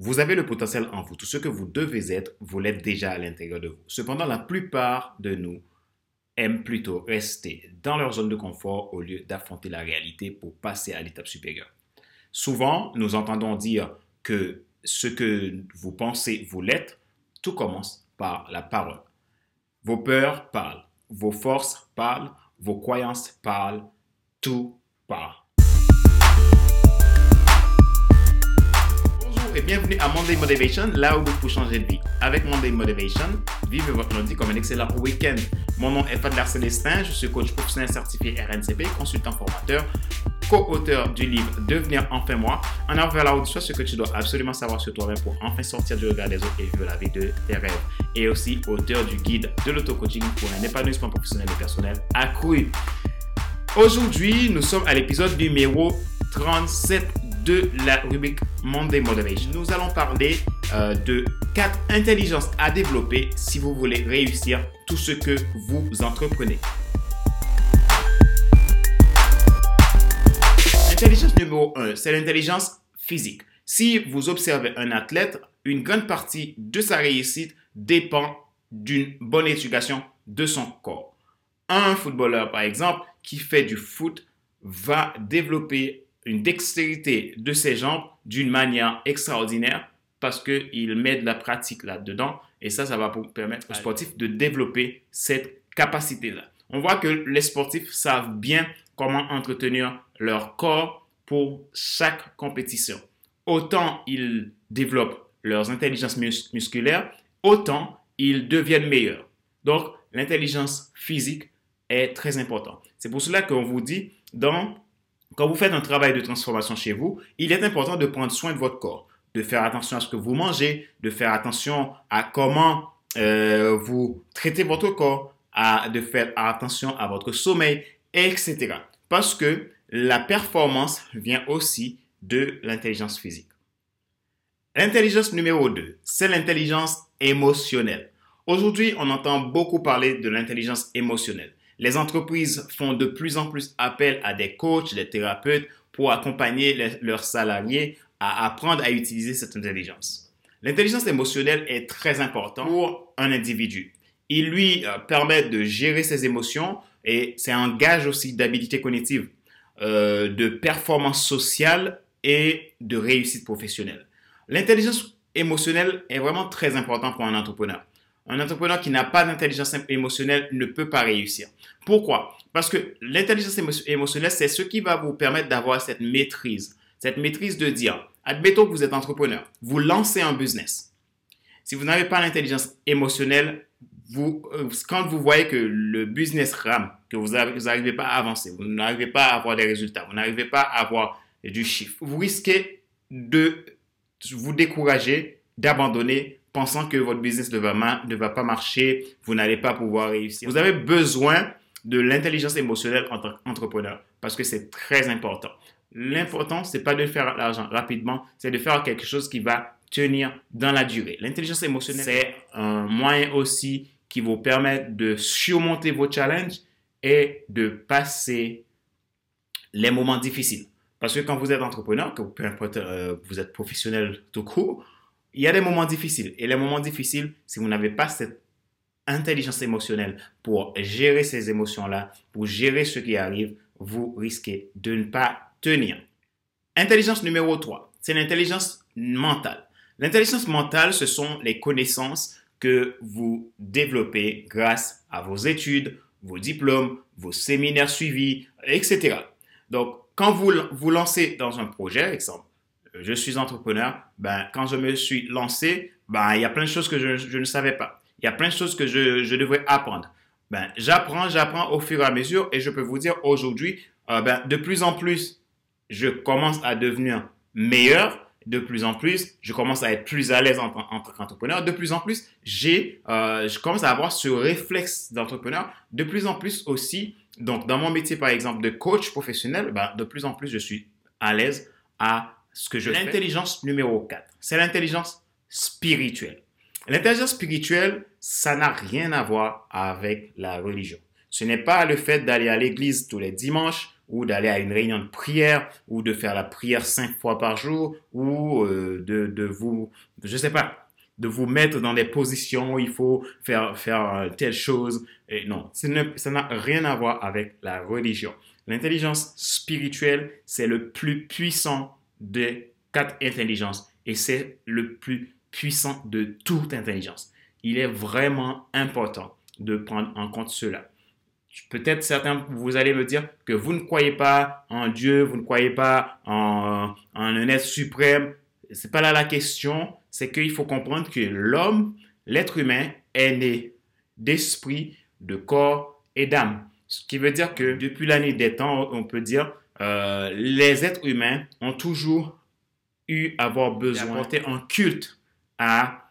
Vous avez le potentiel en vous. Tout ce que vous devez être, vous l'êtes déjà à l'intérieur de vous. Cependant, la plupart de nous aiment plutôt rester dans leur zone de confort au lieu d'affronter la réalité pour passer à l'étape supérieure. Souvent, nous entendons dire que ce que vous pensez vous l'êtes, tout commence par la parole. Vos peurs parlent, vos forces parlent, vos croyances parlent, tout parle. Bienvenue à Monday Motivation, là où vous pouvez changer de vie. Avec Monday Motivation, vivez votre lundi comme un excellent week-end. Mon nom est Fadler Célestin, je suis coach professionnel certifié RNCP, consultant formateur, co-auteur du livre Devenir enfin moi, en avant vers la route, soit ce que tu dois absolument savoir sur toi-même pour enfin sortir du regard des autres et vivre la vie de tes rêves. Et aussi auteur du guide de l'auto-coaching pour un épanouissement professionnel et personnel accru. Aujourd'hui, nous sommes à l'épisode numéro 37 de la rubrique Monday Motivation. Nous allons parler euh, de quatre intelligences à développer si vous voulez réussir tout ce que vous entreprenez. Intelligence numéro 1, c'est l'intelligence physique. Si vous observez un athlète, une grande partie de sa réussite dépend d'une bonne éducation de son corps. Un footballeur, par exemple, qui fait du foot va développer une dextérité de ses jambes d'une manière extraordinaire parce qu'il met de la pratique là-dedans et ça, ça va permettre aux sportifs de développer cette capacité-là. On voit que les sportifs savent bien comment entretenir leur corps pour chaque compétition. Autant ils développent leurs intelligences musculaires, autant ils deviennent meilleurs. Donc, l'intelligence physique est très importante. C'est pour cela qu'on vous dit dans quand vous faites un travail de transformation chez vous, il est important de prendre soin de votre corps, de faire attention à ce que vous mangez, de faire attention à comment euh, vous traitez votre corps, à, de faire attention à votre sommeil, etc. Parce que la performance vient aussi de l'intelligence physique. L'intelligence numéro 2, c'est l'intelligence émotionnelle. Aujourd'hui, on entend beaucoup parler de l'intelligence émotionnelle. Les entreprises font de plus en plus appel à des coachs, des thérapeutes pour accompagner leurs salariés à apprendre à utiliser cette intelligence. L'intelligence émotionnelle est très importante pour un individu. Il lui euh, permet de gérer ses émotions et c'est un gage aussi d'habilité cognitive, euh, de performance sociale et de réussite professionnelle. L'intelligence émotionnelle est vraiment très importante pour un entrepreneur. Un entrepreneur qui n'a pas d'intelligence émotionnelle ne peut pas réussir. Pourquoi? Parce que l'intelligence émotionnelle, c'est ce qui va vous permettre d'avoir cette maîtrise. Cette maîtrise de dire, admettons que vous êtes entrepreneur, vous lancez un business. Si vous n'avez pas l'intelligence émotionnelle, vous, euh, quand vous voyez que le business rame, que vous n'arrivez pas à avancer, vous n'arrivez pas à avoir des résultats, vous n'arrivez pas à avoir du chiffre, vous risquez de vous décourager, d'abandonner pensant que votre business ne va, pas marcher, vous n'allez pas pouvoir réussir. Vous avez besoin de l'intelligence émotionnelle en tant qu'entrepreneur parce que c'est très important. L'important, c'est pas de faire l'argent rapidement, c'est de faire quelque chose qui va tenir dans la durée. L'intelligence émotionnelle, c'est un moyen aussi qui vous permet de surmonter vos challenges et de passer les moments difficiles. Parce que quand vous êtes entrepreneur, que euh, vous êtes professionnel tout court, il y a des moments difficiles. Et les moments difficiles, si vous n'avez pas cette intelligence émotionnelle pour gérer ces émotions-là, pour gérer ce qui arrive, vous risquez de ne pas tenir. Intelligence numéro 3, c'est l'intelligence mentale. L'intelligence mentale, ce sont les connaissances que vous développez grâce à vos études, vos diplômes, vos séminaires suivis, etc. Donc, quand vous vous lancez dans un projet, exemple, je suis entrepreneur, ben, quand je me suis lancé, ben, il y a plein de choses que je, ne savais pas. Il y a plein de choses que je, devrais apprendre. Ben, j'apprends, j'apprends au fur et à mesure et je peux vous dire aujourd'hui, euh, ben, de plus en plus, je commence à devenir meilleur. De plus en plus, je commence à être plus à l'aise en, tant qu'entrepreneur. De plus en plus, j'ai, euh, je commence à avoir ce réflexe d'entrepreneur. De plus en plus aussi, donc dans mon métier par exemple de coach professionnel, ben, de plus en plus, je suis à l'aise à L'intelligence numéro 4, c'est l'intelligence spirituelle. L'intelligence spirituelle, ça n'a rien à voir avec la religion. Ce n'est pas le fait d'aller à l'église tous les dimanches ou d'aller à une réunion de prière ou de faire la prière cinq fois par jour ou euh, de, de vous, je sais pas, de vous mettre dans des positions où il faut faire, faire telle chose. Et non, ça n'a rien à voir avec la religion. L'intelligence spirituelle, c'est le plus puissant des quatre intelligences et c'est le plus puissant de toute intelligence. Il est vraiment important de prendre en compte cela. Peut-être certains, vous allez me dire que vous ne croyez pas en Dieu, vous ne croyez pas en, en un être suprême. C'est pas là la question. C'est qu'il faut comprendre que l'homme, l'être humain, est né d'esprit, de corps et d'âme. Ce qui veut dire que depuis l'année des temps, on peut dire, euh, les êtres humains ont toujours eu avoir besoin d'apporter un culte à,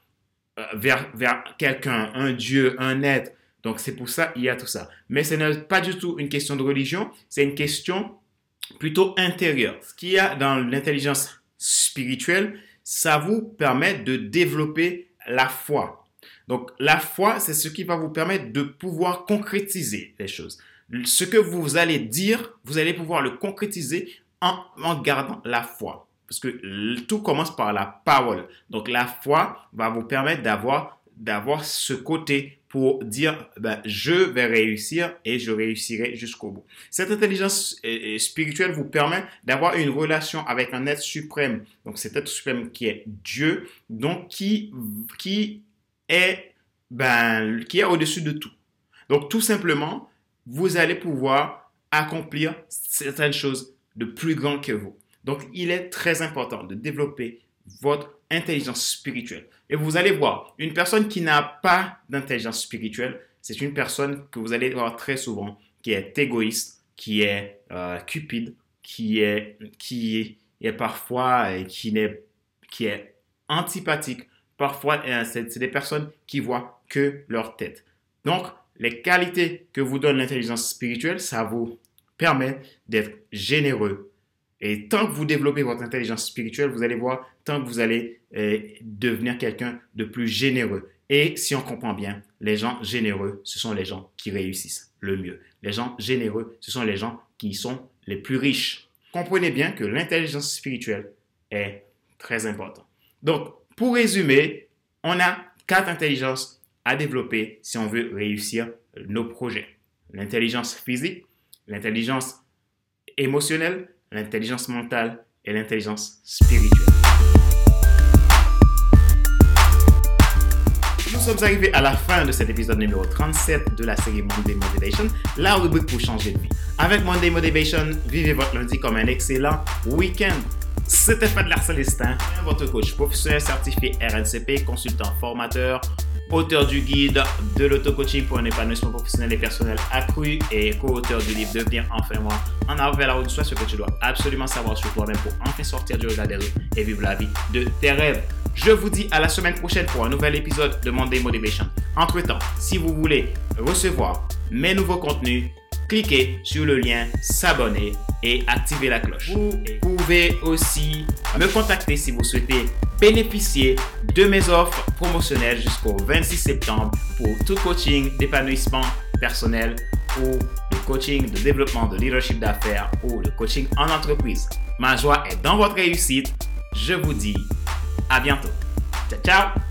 euh, vers, vers quelqu'un, un Dieu, un être. Donc c'est pour ça qu'il y a tout ça. Mais ce n'est pas du tout une question de religion, c'est une question plutôt intérieure. Ce qu'il y a dans l'intelligence spirituelle, ça vous permet de développer la foi. Donc la foi, c'est ce qui va vous permettre de pouvoir concrétiser les choses. Ce que vous allez dire, vous allez pouvoir le concrétiser en, en gardant la foi. Parce que tout commence par la parole. Donc la foi va vous permettre d'avoir d'avoir ce côté pour dire ben, je vais réussir et je réussirai jusqu'au bout. Cette intelligence euh, euh, spirituelle vous permet d'avoir une relation avec un être suprême. Donc cet être suprême qui est Dieu, donc qui qui est ben qui est au-dessus de tout. Donc tout simplement, vous allez pouvoir accomplir certaines choses de plus grand que vous. Donc il est très important de développer votre intelligence spirituelle. Et vous allez voir, une personne qui n'a pas d'intelligence spirituelle, c'est une personne que vous allez voir très souvent qui est égoïste, qui est euh, cupide, qui est, qui est parfois et qui, est, qui est antipathique. Parfois, euh, c'est des personnes qui voient que leur tête. Donc, les qualités que vous donne l'intelligence spirituelle, ça vous permet d'être généreux, et tant que vous développez votre intelligence spirituelle, vous allez voir, tant que vous allez euh, devenir quelqu'un de plus généreux. Et si on comprend bien, les gens généreux, ce sont les gens qui réussissent le mieux. Les gens généreux, ce sont les gens qui sont les plus riches. Comprenez bien que l'intelligence spirituelle est très importante. Donc, pour résumer, on a quatre intelligences à développer si on veut réussir nos projets. L'intelligence physique, l'intelligence émotionnelle, l'intelligence mentale et l'intelligence spirituelle. Nous sommes arrivés à la fin de cet épisode numéro 37 de la série Monday Motivation, la rubrique pour changer de vie. Avec Monday Motivation, vivez votre lundi comme un excellent week-end. C'était Fadler Célestin, votre coach professionnel certifié RNCP, consultant formateur, auteur du guide de l'auto-coaching pour un épanouissement professionnel et personnel accru et co-auteur du livre Devenir enfin moi en avant vers la route de ce que tu dois absolument savoir sur toi-même pour enfin sortir du regard des autres et vivre la vie de tes rêves. Je vous dis à la semaine prochaine pour un nouvel épisode de Monday Motivation. Entre-temps, si vous voulez recevoir mes nouveaux contenus, cliquez sur le lien s'abonner et activer la cloche. Vous pouvez aussi me contacter si vous souhaitez bénéficier de mes offres promotionnelles jusqu'au 26 septembre pour tout coaching d'épanouissement personnel ou le coaching de développement de leadership d'affaires ou le coaching en entreprise. Ma joie est dans votre réussite. Je vous dis à bientôt. Ciao, ciao